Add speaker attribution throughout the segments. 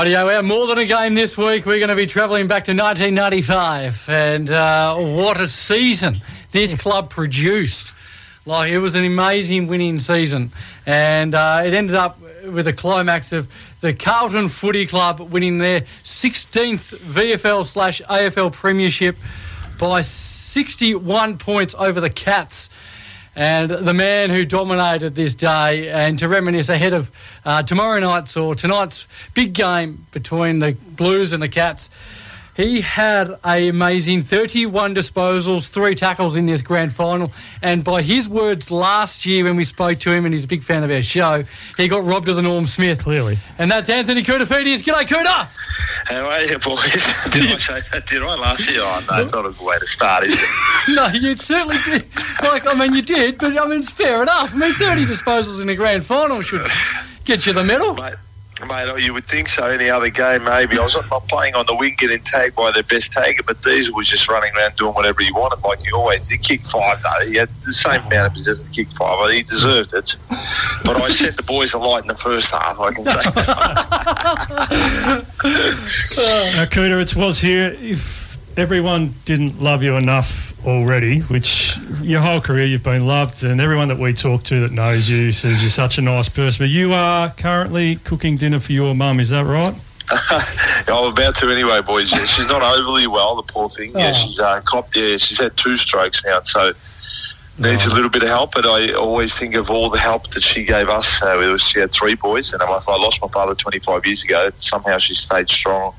Speaker 1: Rightio, our more than a game this week. We're going to be travelling back to 1995, and uh, what a season this club produced! Like it was an amazing winning season, and uh, it ended up with a climax of the Carlton Footy Club winning their 16th VFL slash AFL Premiership by 61 points over the Cats and the man who dominated this day, and to reminisce ahead of uh, tomorrow night's or tonight's big game between the Blues and the Cats. He had a amazing 31 disposals, three tackles in this grand final, and by his words last year when we spoke to him, and he's a big fan of our show, he got robbed of the Norm Smith.
Speaker 2: Clearly.
Speaker 1: And that's Anthony Koutoufides. G'day, Kouta!
Speaker 3: How are you, boys? Did I say that? Did I last year? Oh, no, it's not a good way to start, is it?
Speaker 1: no, you certainly did. Like, I mean, you did, but I mean, it's fair enough. I mean, 30 disposals in a grand final should get you the medal.
Speaker 3: Mate, mate, oh, you would think so. Any other game, maybe. I was not playing on the wing, getting tagged by their best tagger, but Diesel was just running around doing whatever he wanted, like he always did. Kick five, though. He had the same amount of possessions kick five. He deserved it. But I set the boys alight in the first half, I can say.
Speaker 2: now, Kouta, it was here. If everyone didn't love you enough already, which your whole career you've been loved, and everyone that we talk to that knows you says you're such a nice person. But you are currently cooking dinner for your mum, is that right?
Speaker 3: I'm about to anyway, boys. Yeah, she's not overly well, the poor thing. Yeah, oh. she's uh, cop, yeah, she's had two strokes now, so needs a little bit of help. But I always think of all the help that she gave us. Uh, was, she had three boys, and I lost my father 25 years ago, somehow she stayed strong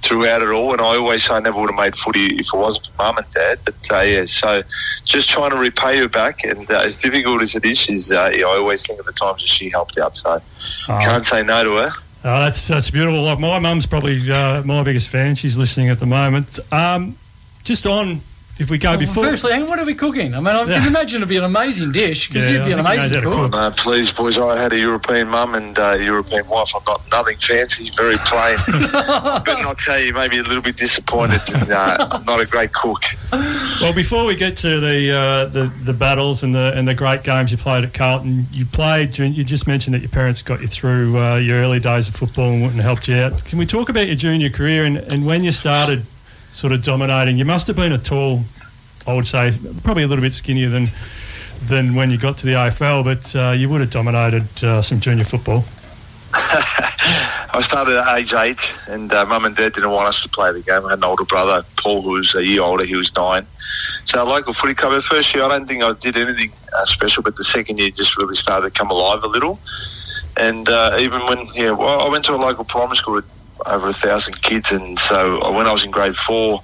Speaker 3: throughout it all. And I always say I never would have made footy if it wasn't for mum and dad. But uh, yeah, so just trying to repay her back. And uh, as difficult as it is, is uh, yeah, I always think of the times that she helped out. So oh. can't say no to her.
Speaker 2: Oh, that's that's beautiful. Like my mum's probably uh, my biggest fan. She's listening at the moment. Um, just on if we go well, before.
Speaker 1: Firstly, what are we cooking? I mean, I yeah. can imagine it'd be an amazing dish because yeah, you'd be an amazing cook.
Speaker 3: No, please, boys, I had a European mum and a European wife. I've got nothing fancy, very plain. but I'll tell you, maybe a little bit disappointed. uh, I'm not a great cook.
Speaker 2: Well, before we get to the, uh, the the battles and the and the great games you played at Carlton, you played. You just mentioned that your parents got you through uh, your early days of football and helped you out. Can we talk about your junior career and, and when you started? Sort of dominating. You must have been a tall, I would say, probably a little bit skinnier than than when you got to the AFL, but uh, you would have dominated uh, some junior football.
Speaker 3: I started at age eight, and uh, mum and dad didn't want us to play the game. I had an older brother, Paul, who was a year older. He was nine. So, local footy club. The first year, I don't think I did anything uh, special, but the second year just really started to come alive a little. And uh, even when, yeah, well, I went to a local primary school over a thousand kids, and so when I was in grade four,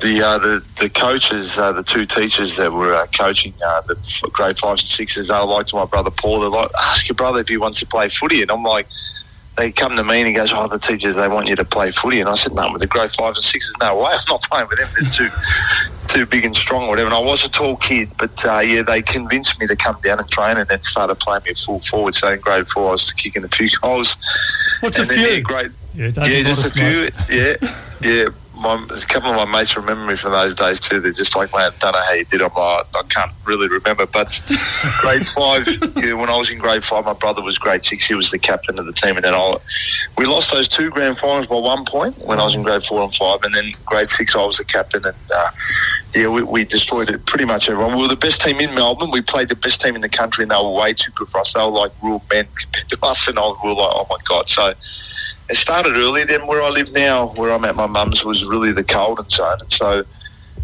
Speaker 3: the uh, the the coaches, uh, the two teachers that were uh, coaching uh, the grade fives and sixes, they were like to my brother Paul. They're like, ask your brother if he wants to play footy, and I'm like. They come to me and he goes, "Oh, the teachers they want you to play footy," and I said, "No, with the grade fives and sixes, no way. I'm not playing with them. They're too too big and strong, or whatever." And I was a tall kid, but uh, yeah, they convinced me to come down and train, and then started playing me full forward. So in grade four, I was kicking a few goals.
Speaker 1: What's and a few?
Speaker 3: Great. Yeah, yeah just a few. Yeah, yeah my, a couple of my mates remember me from those days too. They're just like, man, don't know how you did it. I, I can't really remember. But grade five, yeah, when I was in grade five, my brother was grade six. He was the captain of the team, and then I, we lost those two grand finals by one point when I was in grade four and five, and then grade six, I was the captain, and uh, yeah, we, we, destroyed it pretty much everyone. We were the best team in Melbourne. We played the best team in the country, and they were way too good for us. They were like real men compared to us, and I was, we were like, oh my god. So it started early. Then where I live now, where I'm at my mum's, was really the Carlton zone. And so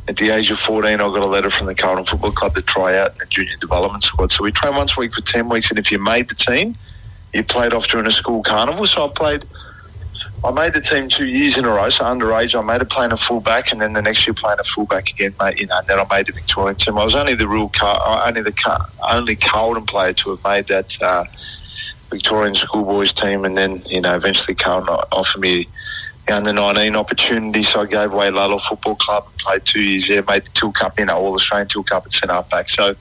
Speaker 3: at the age of 14, I got a letter from the Carlton Football Club to try out in the junior development squad. So we train once a week for 10 weeks, and if you made the team, you played off during a school carnival. So I played. I made the team two years in a row. So underage, I made a playing a fullback, and then the next year playing a fullback again, mate. You know, and then I made the Victorian team. I was only the real, car, only the car, only Carlton player to have made that. Uh, Victorian schoolboys team, and then you know eventually Carlton offered me the under nineteen opportunity, so I gave away Lalor Football Club and played two years there, made the Teal Cup, you know, all Australian Teal Cup and centre back. So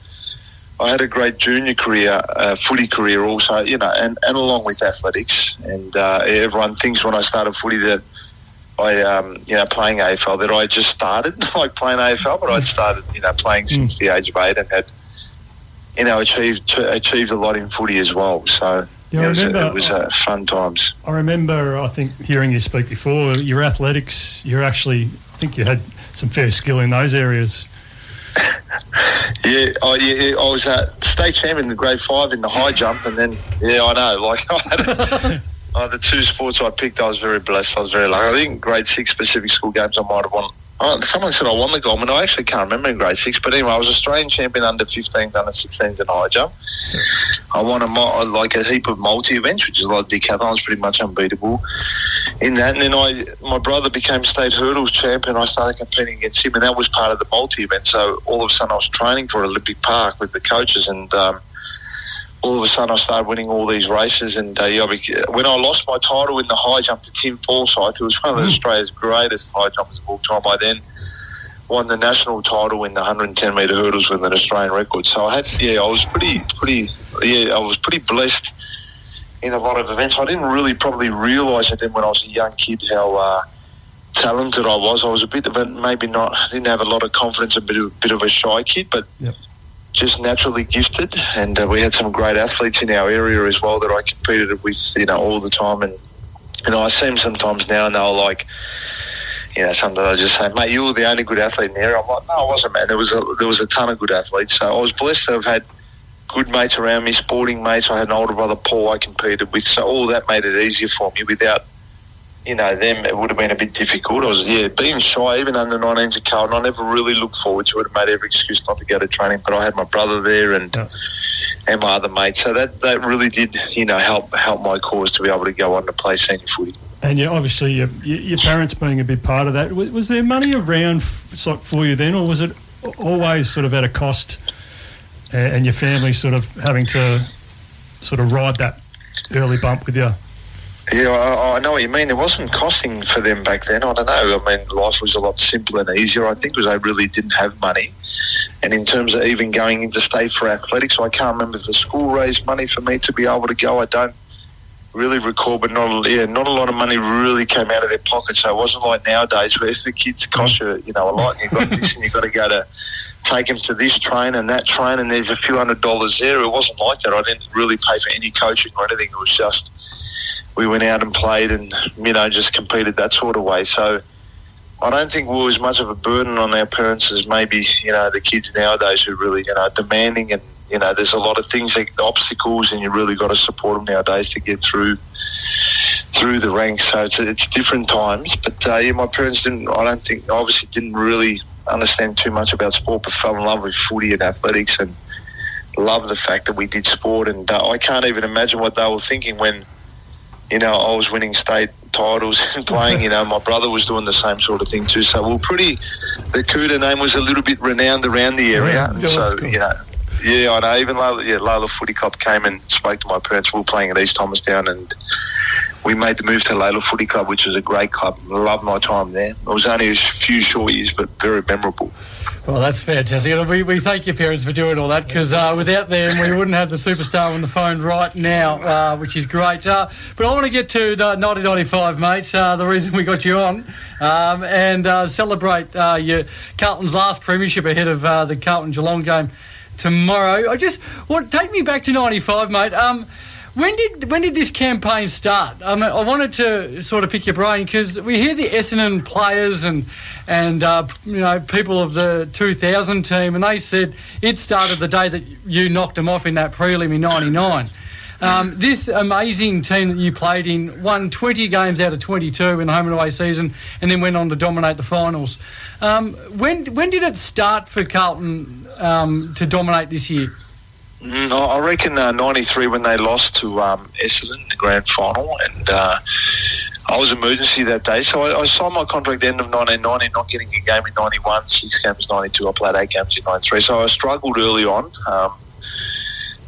Speaker 3: I had a great junior career, uh, footy career also, you know, and, and along with athletics. And uh, everyone thinks when I started footy that I, um, you know, playing AFL that I just started like playing AFL, but I'd started, you know, playing since mm. the age of eight and had, you know, achieved achieved a lot in footy as well. So
Speaker 2: Yeah, I remember,
Speaker 3: it was, uh, fun times.
Speaker 2: I remember, I think, hearing you speak before, your athletics, you're actually, I think you had some fair skill in those areas.
Speaker 3: yeah, oh, yeah, I was uh, state champion in the grade five in the high jump, and then, yeah, I know, like, uh, the two sports I picked, I was very blessed. I was very lucky. I think grade six Pacific School Games, I might have won Oh, someone said I won the gold medal. I actually can't remember in grade six, but anyway, I was Australian champion under 15s, under 16s and high jump. I won a like a heap of multi events, which is like decathlon. I was pretty much unbeatable in that. And then I, my brother became state hurdles champion. I started competing against him, and that was part of the multi event. So all of a sudden, I was training for Olympic Park with the coaches, and um, all of a sudden I started winning all these races. And uh, yeah, when I lost my title in the high jump to Tim Forsyth, who was one of mm. Australia's greatest high jumpers of all time, I then won the national title in the 110 metre hurdles with an Australian record. So I had, yeah, I was pretty, pretty, yeah, I was pretty blessed in a lot of events. I didn't really probably realise it then when I was a young kid how. Uh, talented I was. I was a bit of a maybe not. I didn't have a lot of confidence. A bit of, bit of a shy kid, but yep just naturally gifted, and uh, we had some great athletes in our area as well that I competed with, you know, all the time. And you know, I see them sometimes now, and they're like, you know, sometimes I just say, "Mate, you were the only good athlete in the area." I'm like, "No, I wasn't, man. There was a there was a ton of good athletes." So I was blessed to have had good mates around me, sporting mates. I had an older brother, Paul, I competed with, so all that made it easier for me without you know, them, it would have been a bit difficult. I was, yeah, being shy, even under 19s at Carlton, I never really looked forward to it. It made every excuse not to go to training, but I had my brother there and yeah. and my other mates. So that, that really did, you know, help help my cause to be able to go on to play senior footy.
Speaker 2: And yeah, obviously your, your parents being a big part of that. Was there money around for you then, or was it always sort of at a cost and your family sort of having to sort of ride that early bump with you?
Speaker 3: Yeah, I, I, know what you mean. It wasn't costing for them back then. I don't know. I mean, life was a lot simpler and easier. I think because they really didn't have money. And in terms of even going into state for athletics, I can't remember if the school raised money for me to be able to go. I don't really recall, but not yeah, not a lot of money really came out of their pocket. So it wasn't like nowadays where the kids cost you, you know, a lot, and you've got this, and you've got to go to take them to this train and that train, and there's a few hundred dollars there. It wasn't like that. I didn't really pay for any coaching or anything. It was just we went out and played and you know just competed that sort of way. So I don't think we were as much of a burden on our parents as maybe you know the kids nowadays who really you know demanding and you know there's a lot of things like obstacles and you really got to support them nowadays to get through through the ranks. So it's, it's different times. But uh, yeah, my parents didn't. I don't think obviously didn't really understand too much about sport, but fell in love with footy and athletics and love the fact that we did sport. And uh, I can't even imagine what they were thinking when you know, I was winning state titles and playing. You know, my brother was doing the same sort of thing too. So we are pretty. The Kouta name was a little bit renowned around the area. Yeah, so cool. you know, yeah, I know. Even Lalor, yeah, Lalor Footy Club came and spoke to my parents. We were playing at East Thomastown, and we made the move to Lalor Footy Club, which was a great club. Loved my time there. It was only a few short years, but very memorable.
Speaker 1: Well, that's fantastic. We, we thank your parents for doing all that because uh, without them, we wouldn't have the superstar on the phone right now, uh, which is great. Uh, but I want to get to 1995, mate. Uh, the reason we got you on um, and uh, celebrate uh, your Carlton's last premiership ahead of the Carlton Geelong game tomorrow. I just want take me back to '95, mate. Um, when did when did this campaign start? I, mean, I wanted to sort of pick your brain because we hear the Essendon players and and uh, you know people of the 2000 team, and they said it started the day that you knocked them off in that prelim in '99. Um, this amazing team that you played in won 20 games out of 22 in the home and away season, and then went on to dominate the finals. Um, when when did it start for Carlton um, to dominate this year?
Speaker 3: Mm, I reckon uh, 93 when they lost to um, Essendon in the grand final, and uh, I was emergency that day. So I, I signed my contract at the end of 1990, not getting a game in 91, six games 92. I played eight games in 93. So I struggled early on.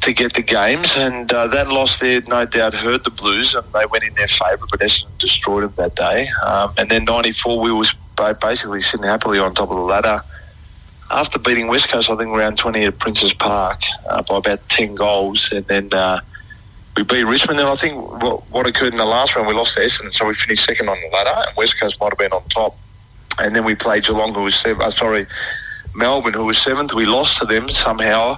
Speaker 3: To get the games, and uh, that loss there no doubt hurt the Blues, and they went in their favour, but Essendon destroyed them that day. Um, and then '94, we was basically sitting happily on top of the ladder after beating West Coast, I think around 20 at Princes Park uh, by about 10 goals, and then uh, we beat Richmond. And I think what, what, occurred in the last round, we lost to Essendon, so we finished second on the ladder, and West Coast might have been on top. And then we played Geelong, who was seven, uh, sorry, Melbourne, who was seventh. We lost to them somehow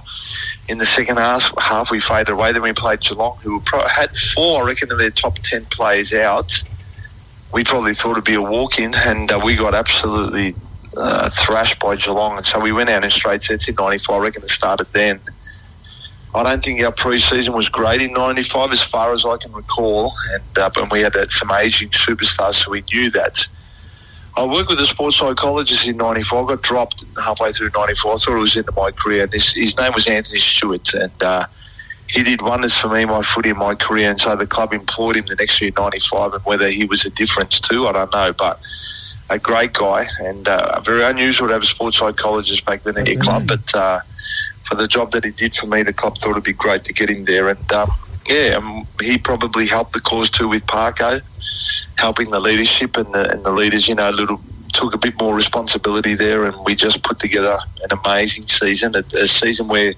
Speaker 3: in the second half, half we faded away. Then we played Geelong, who had four, I reckon, of their top ten players out. We probably thought it'd be a walk-in, and uh, we got absolutely uh, thrashed by Geelong. And so we went out in straight sets in '94. I reckon it started then. I don't think our pre-season was great in '95, as far as I can recall, and uh, and we had uh, some aging superstars, so we knew that. I worked with a sports psychologist in '94. I got dropped halfway through '94. I thought it was into my career. This, his name was Anthony Stewart, and uh, he did wonders for me, my footy, and my career. And so the club employed him the next year, '95. And whether he was a difference too, I don't know. But a great guy, and uh, very unusual to have a sports psychologist back then at your club. But uh, for the job that he did for me, the club thought it'd be great to get him there. And um, yeah, um, he probably helped the cause too with Parko helping the leadership and the, and the leaders, you know, little took a bit more responsibility there, and we just put together an amazing season. A, a season where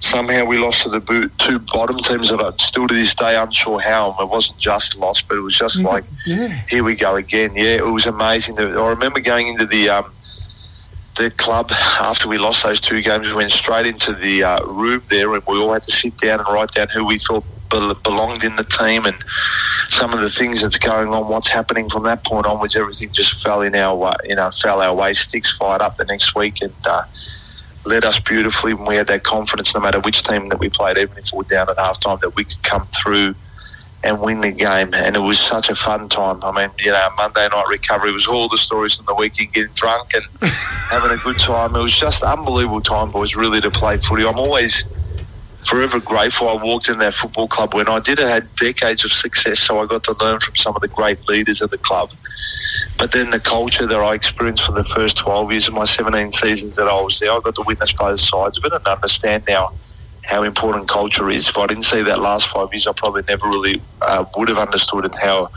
Speaker 3: somehow we lost to the boot, two bottom teams that I'm still to this day unsure how. And it wasn't just loss, but it was just yeah, like, yeah. here we go again. Yeah, it was amazing. I remember going into the um, the club after we lost those two games. We went straight into the uh, room there, and we all had to sit down and write down who we thought belonged in the team and some of the things that's going on, what's happening from that point onwards, everything just fell in our, you know, fell our way. Sticks fired up the next week and uh, led us beautifully. And we had that confidence, no matter which team that we played, even if we were down at halftime, that we could come through and win the game. And it was such a fun time. I mean, you know, Monday night recovery was all the stories from the weekend, getting drunk and having a good time. It was just unbelievable time, boys, really, to play footy. I'm always forever grateful I walked in that football club when I did. It had decades of success, so I got to learn from some of the great leaders of the club. But then the culture that I experienced for the first 12 years of my 17 seasons that I was there, I got to witness both sides of it and understand now how important culture is. If I didn't see that last five years, I probably never really uh, would have understood and how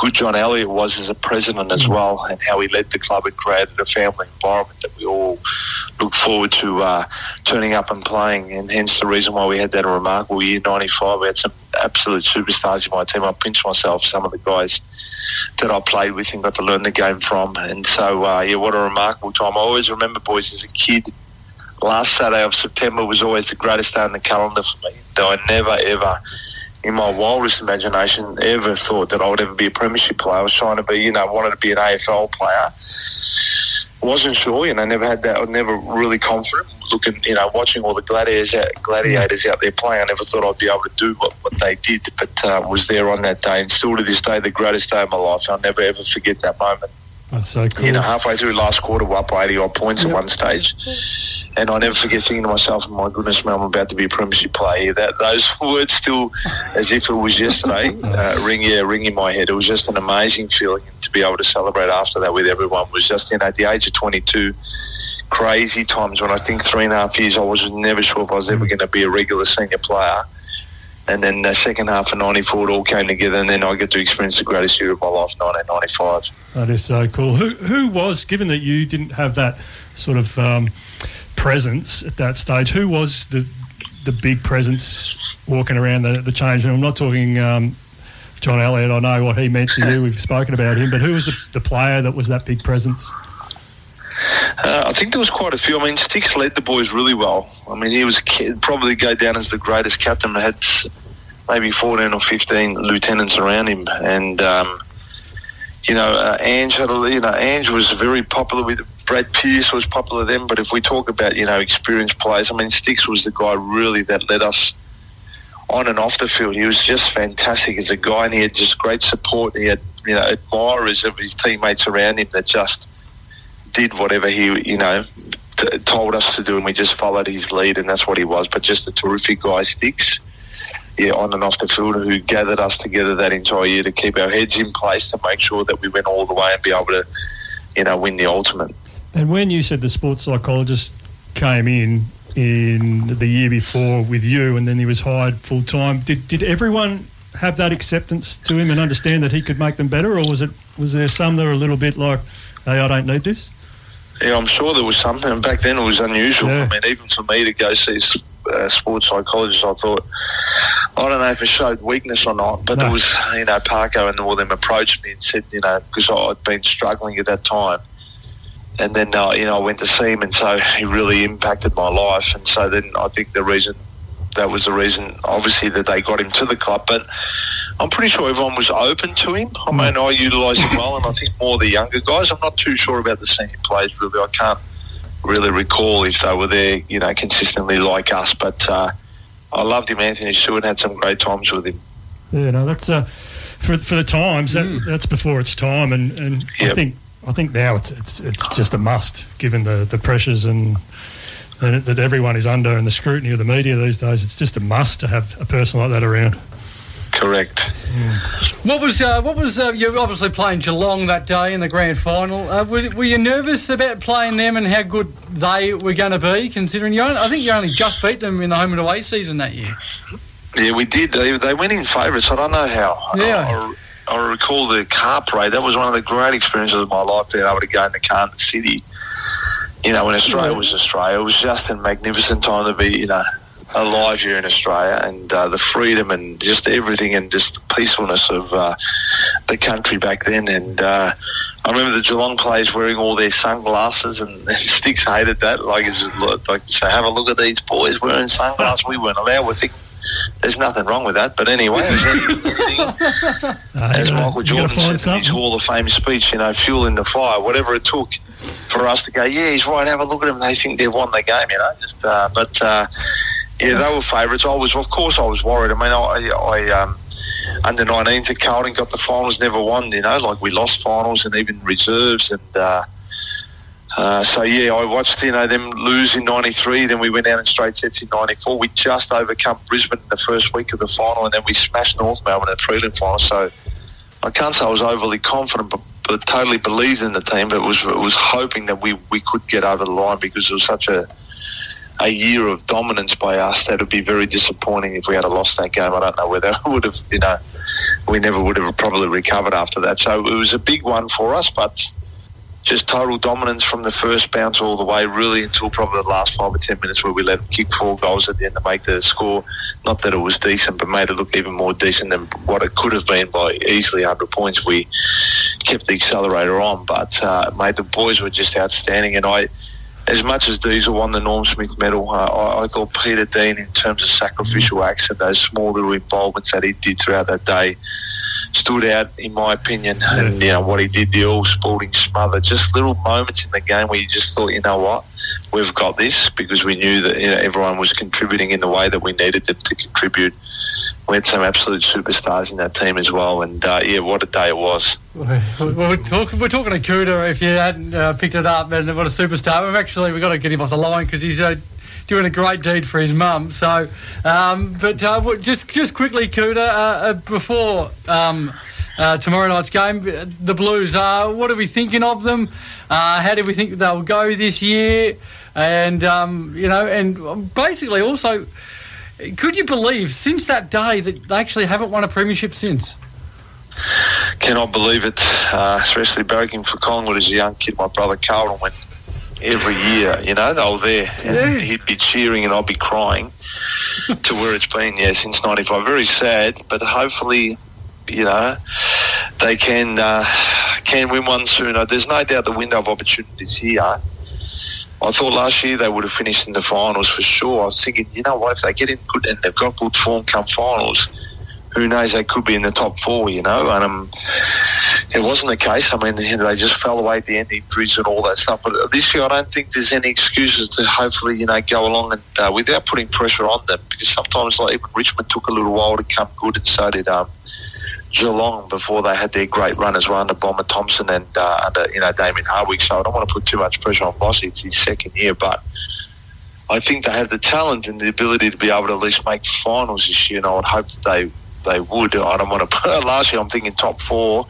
Speaker 3: good John Elliott was as a president as well, and how he led the club and created a family environment that we all look forward to uh, turning up and playing. And hence the reason why we had that remarkable year '95. We had some absolute superstars in my team. I pinched myself some of the guys that I played with and got to learn the game from. And so, uh, yeah, what a remarkable time. I always remember, boys, as a kid last Saturday of September was always the greatest day in the calendar for me. Though I never, ever, in my wildest imagination, ever thought that I would ever be a premiership player. I was trying to be, you know, wanted to be an AFL player. Wasn't sure, you know, never had that. I was never really confident. Looking, you know, watching all the gladiators out, gladiators out there playing, I never thought I'd be able to do what, what they did, but uh, was there on that day, and still to this day, the greatest day of my life. I'll never ever forget that moment.
Speaker 2: That's so cool.
Speaker 3: You know, halfway through last quarter, we're up by 80 odd points yep. at one stage and I never forget thinking to myself, "My goodness, man, I'm about to be a premiership player." That those words still, as if it was yesterday, uh, ring yeah, ring in my head. It was just an amazing feeling to be able to celebrate after that with everyone. It was just you know at the age of 22, crazy times when I think three and a half years I was never sure if I was ever going to be a regular senior player. And then the second half of '94, it all came together, and then I get to experience the greatest year of my life, 1995.
Speaker 2: That is so cool. Who who was, given that you didn't have that sort of um, presence at that stage. Who was the the big presence walking around the, the change room? I'm not talking um, John Elliott. I know what he meant to you. We've spoken about him, but who was the, the player that was that big presence?
Speaker 3: Uh, I think there was quite a few. I mean, Sticks led the boys really well. I mean, he was probably go down as the greatest captain. Had maybe 14 or 15 lieutenants around him, and um, you know, uh, Ange had a, you know, Ange was very popular with Brad Pierce was popular then, but if we talk about, you know, experienced players, I mean, Sticks was the guy really that led us on and off the field. He was just fantastic as a guy, and he had just great support. He had, you know, admirers of his teammates around him that just did whatever he, you know, t- told us to do, and we just followed his lead, and that's what he was. But just a terrific guy, Sticks. Yeah, on and off the field, who gathered us together that entire year to keep our heads in place to make sure that we went all the way and be able to, you know, win the ultimate.
Speaker 2: And when you said the sports psychologist came in in the year before with you, and then he was hired full time, did did everyone have that acceptance to him and understand that he could make them better, or was it was there some that were a little bit like, "Hey, I don't need this"?
Speaker 3: Yeah, I'm sure there was something. Back then, it was unusual. Yeah. I mean, even for me to go see a uh, sports psychologist, I thought, I don't know if it showed weakness or not, but no. it was, you know, Parko and all them approached me and said, you know, because I'd been struggling at that time and then uh, you know I went to see him, and so he really impacted my life. And so then I think the reason that was the reason, obviously, that they got him to the club, but. I'm pretty sure everyone was open to him. I mean, I utilised him well, and I think more the younger guys. I'm not too sure about the senior players, really. I can't really recall if they were there, you know, consistently like us. But uh, I loved him, Anthony Stewart, had some great times with him.
Speaker 2: Yeah, no, that's uh, for for the times. That, mm. That's before its time, and, and yep. I think I think now it's it's it's just a must, given the the pressures and that everyone is under and the scrutiny of the media these days. It's just a must to have a person like that around.
Speaker 3: Correct.
Speaker 1: Mm. What was uh, what was uh, you're obviously playing Geelong that day in the grand final? Uh, were, were, you nervous about playing them and how good they were going to be? Considering you, only, I think you only just beat them in the home and away season that year.
Speaker 3: Yeah, we did. They, they went in favourites. I don't know how.
Speaker 1: Yeah.
Speaker 3: I, I, recall the car parade. That was one of the great experiences of my life, being able to go into Carlton City. You know, when Australia was Australia, it was just a magnificent time to be, you know, alive here in Australia, and uh, the freedom and just everything, and just the peacefulness of uh, the country back then. And uh, I remember the Geelong players wearing all their sunglasses, and, and Sticks hated that. Like, it's just, like say, have a look at these boys wearing sunglasses. We weren't allowed. We think there's nothing wrong with that. But anyway, uh, as Michael Jordan said in his Hall of Fame speech, you know, fueling the fire, whatever it took for us to go, yeah, he's right. Have a look at them. They think they've won the game, you know. Just, uh, but uh, yeah, they were favourites. I was, of course, I was worried. I mean, I, I um, under 19s at Carlton got the finals, never won. You know, like we lost finals and even reserves, and uh, so yeah, I watched you know them lose in '93. Then we went out in straight sets in '94. We just overcome Brisbane in the first week of the final, and then we smashed North Melbourne in the prelim final. So I can't say I was overly confident, but, but totally believed in the team. But was was hoping that we we could get over the line because it was such a a year of dominance by us that would be very disappointing if we had lost that game. I don't know whether I would have, you know, we never would have probably recovered after that. So it was a big one for us, but just total dominance from the first bounce all the way, really until probably the last five or ten minutes where we let them kick four goals at the end to make the score. Not that it was decent, but made it look even more decent than what it could have been by easily 100 points. We kept the accelerator on, but uh, made the boys were just outstanding, and I as much as Diesel won the Norm Smith medal, uh, I, I, thought Peter Dean, in terms of sacrificial acts and those small little involvements that he did throughout that day, stood out in my opinion. And you know what he did, the all sporting smother, just little moments in the game where you just thought, you know what, we've got this because we knew that you know, everyone was contributing in the way that we needed them to contribute we had some absolute superstars in that team as well. And uh, yeah, what a day it was.
Speaker 1: we're, talking, we're talking to Kouta. If you hadn't uh, picked it up, and what a superstar. We've actually we've got to get him off the line because he's uh, doing a great deed for his mum. So, um, but uh, just just quickly, Kouta, uh, uh, before. Um, tomorrow night's game, the Blues. what are we thinking of them? how do we think they'll go this year? And um, you know, and basically also, could you believe since that day that they actually haven't won a premiership since?
Speaker 3: Cannot believe it, uh, especially barracking for Collingwood as a young kid. My brother Carlton went every year, you know, they were there. And he'd be cheering and I'd be crying to where it's been, yeah, since 95. Very sad, but hopefully, you know, they can uh, can win one sooner. There's no doubt the window of opportunities here I thought last year they would have finished in the finals for sure. I was thinking, you know what, if they get in good and they've got good form come finals, who knows, they could be in the top four, you know. And um, it wasn't the case. I mean, they just fell away at the end, injuries and all that stuff. But this year, I don't think there's any excuses to hopefully, you know, go along and uh, without putting pressure on them. Because sometimes, like even Richmond took a little while to come good, and so did um, Geelong before they had their great run as well under Bomber Thompson and uh, under you know Damien Hardwick. So I don't want to put too much pressure on Vossy. It's his second year, but I think they have the talent and the ability to be able to at least make finals this year. And I would hope that they they would. I don't want to put last year. I'm thinking top four,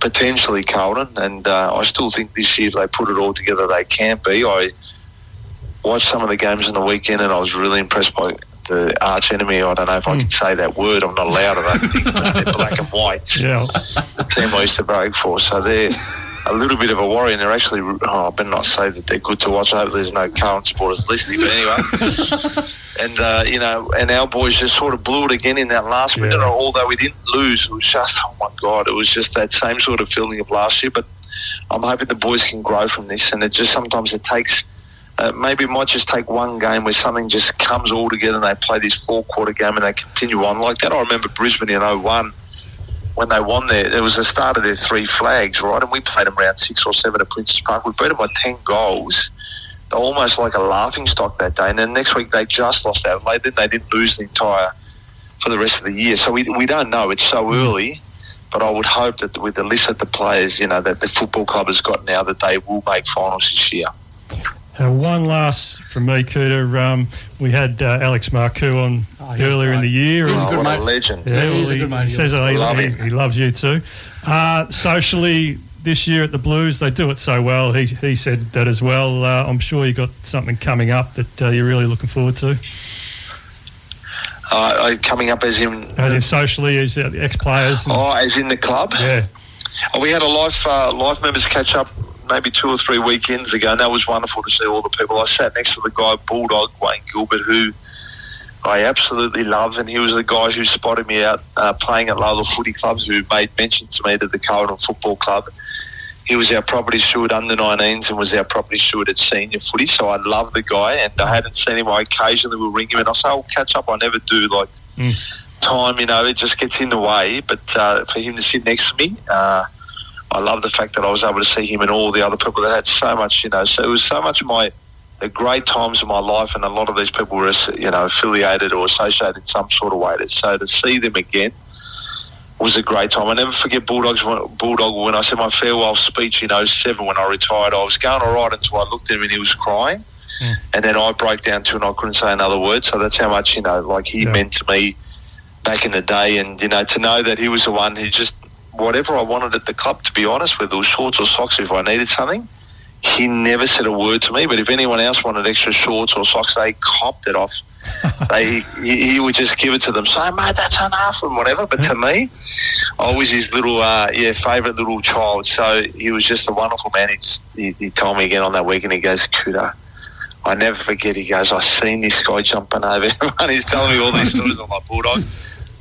Speaker 3: potentially Carlton, and uh, I still think this year if they put it all together, they can be. I watched some of the games in the weekend, and I was really impressed by the arch enemy. I don't know if I can say that word. I'm not allowed. I don't think they're black and white.
Speaker 2: Yeah.
Speaker 3: The team I used to break for, so they're a little bit of a worry, and they're actually. Oh, I better not say that they're good to watch. I hope there's no current supporters listening. But anyway. and uh, you know, and our boys just sort of blew it again in that last minute. Although we didn't lose, it was just oh my god, it was just that same sort of feeling of last year. But I'm hoping the boys can grow from this. And it just sometimes it takes. Uh, maybe it might just take one game where something just comes all together and they play this four quarter game and they continue on like that. I remember Brisbane in 01 when they won there, it was the start of their three flags, right? And we played them round six or seven at Princes Park. We beat them by 10 goals. They're almost like a laughing stock that day. And then next week they just lost Adelaide. Then they didn't lose the entire for the rest of the year. So we, we don't know. It's so early. But I would hope that with the list of the players, you know, that the football club has got now, that they will make finals this year.
Speaker 2: Uh, one last from me, Kouta. Um, we had uh, Alex Marcou on oh, earlier in the year.
Speaker 3: He's oh, a good what mate. a legend.
Speaker 2: Yeah, yeah he's well, a good mate. He says he, Love he, he, loves you too. Uh, socially, this year at the Blues, they do it so well. He, he said that as well. Uh, I'm sure you got something coming up that uh, you're really looking forward to.
Speaker 3: Uh, coming up as in
Speaker 2: as in socially as ex players.
Speaker 3: Oh, as in the club.
Speaker 2: Yeah.
Speaker 3: Oh, we had a life life members catch up maybe two or three weekends ago, and that was wonderful to see all the people. I sat next to the guy, Bulldog Wayne Gilbert, who I absolutely love, and he was the guy who spotted me out uh, playing at Lalor Footy Clubs, who made mention to me to the Carlton Football Club. He was our property steward under 19s and was our property steward at senior footy, so I love the guy, and I hadn't seen him. I occasionally will ring him, and I'll say, I'll catch up. I never do, like, mm. time, you know, it just gets in the way, but uh, for him to sit next to me, uh, I love the fact that I was able to see him and all the other people that had so much, you know. So it was so much of my the great times of my life, and a lot of these people were, you know, affiliated or associated in some sort of way. So to see them again was a great time. I never forget Bulldogs Bulldog when I said my farewell speech in 07 when I retired. I was going all right until I looked at him and he was crying. Mm. And then I broke down too and I couldn't say another word. So that's how much, you know, like he yeah. meant to me back in the day. And, you know, to know that he was the one who just whatever I wanted at the club, to be honest, whether it was shorts or socks, if I needed something, he never said a word to me. But if anyone else wanted extra shorts or socks, they copped it off. they he, he, would just give it to them. Say, mate, that's enough and whatever. But to me, I was his little uh, yeah favourite little child. So he was just a wonderful man. He, just, he, he told me again on that week, and he goes, Kouta. I never forget. He goes, I seen this guy jumping over, and he's telling me all these stories. I'm like, bulldog.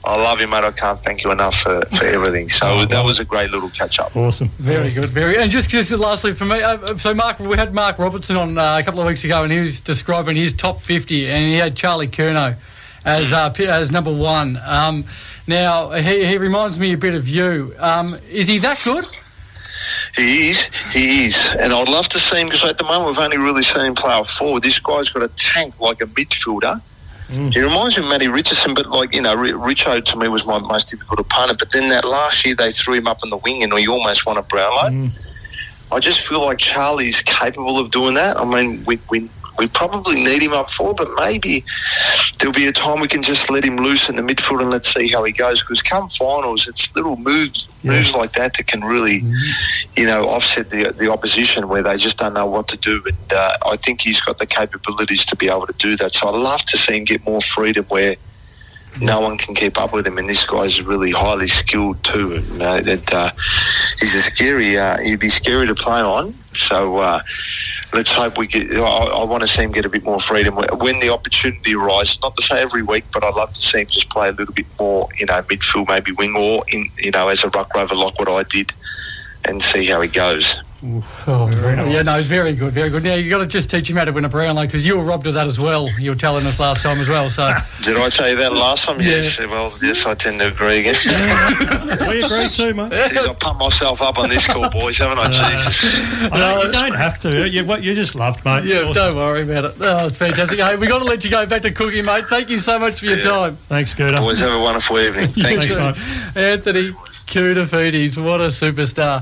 Speaker 3: I love you, mate. I can't thank you enough for, for everything. So oh, that was a great little catch up.
Speaker 2: Awesome.
Speaker 1: Very
Speaker 2: awesome.
Speaker 1: good. Very. And just, just lastly for me, uh, so Mark, we had Mark Robinson on uh, a couple of weeks ago, and he was describing his top 50, and he had Charlie Curnow as uh, as number one. Um, now he, he reminds me a bit of you. Um, is he that good?
Speaker 3: He is, he is, and I'd love to see him because at the moment we've only really seen him play forward. This guy's got a tank like a midfielder Mm. He reminds me of Matty Richardson, but like you know, Richo to me was my most difficult opponent. But then that last year they threw him up in the wing, and he almost won a Brownlow. Mm. I just feel like Charlie's capable of doing that. I mean, we, we we probably need him up for, but maybe there'll be a time we can just let him loose in the midfield and let's see how he goes. Because come finals, it's little moves yes. moves like that that can really, mm-hmm. you know, offset the the opposition where they just don't know what to do. And uh, I think he's got the capabilities to be able to do that. So I'd love to see him get more freedom where no one can keep up with him. And this guy's really highly skilled too. And, uh, that, uh, he's a scary. Uh, he'd be scary to play on. So uh, let's hope we get. I, I, want to see him get a bit more freedom when the opportunity arises. Not to say every week, but I'd love to see him just play a little bit more. You know, midfield, maybe wing, or in you know as a ruck rover like what I did, and see how he goes.
Speaker 1: Oh, nice. Yeah, no, it's very good, very good. Now you got to just teach him how to win a Brownlow because you were robbed of that as well. You were telling us last time as well. So
Speaker 3: did I tell you that last time? Yeah. Yes. Well, yes, I tend to agree again.
Speaker 2: we agree too, mate.
Speaker 3: Jeez, I pumped myself up on this call, boys, haven't I? Jesus.
Speaker 2: No, you don't have to. You, what, you just loved, mate.
Speaker 1: Yeah, awesome. don't worry about it. Oh, it's fantastic. hey, we got to let you go back to cooking, mate. Thank you so much for your yeah. time.
Speaker 2: Thanks, Scooter.
Speaker 3: Boys, have a wonderful evening. Thank
Speaker 1: you,
Speaker 3: Thanks,
Speaker 1: Anthony Koutoufides, what a superstar.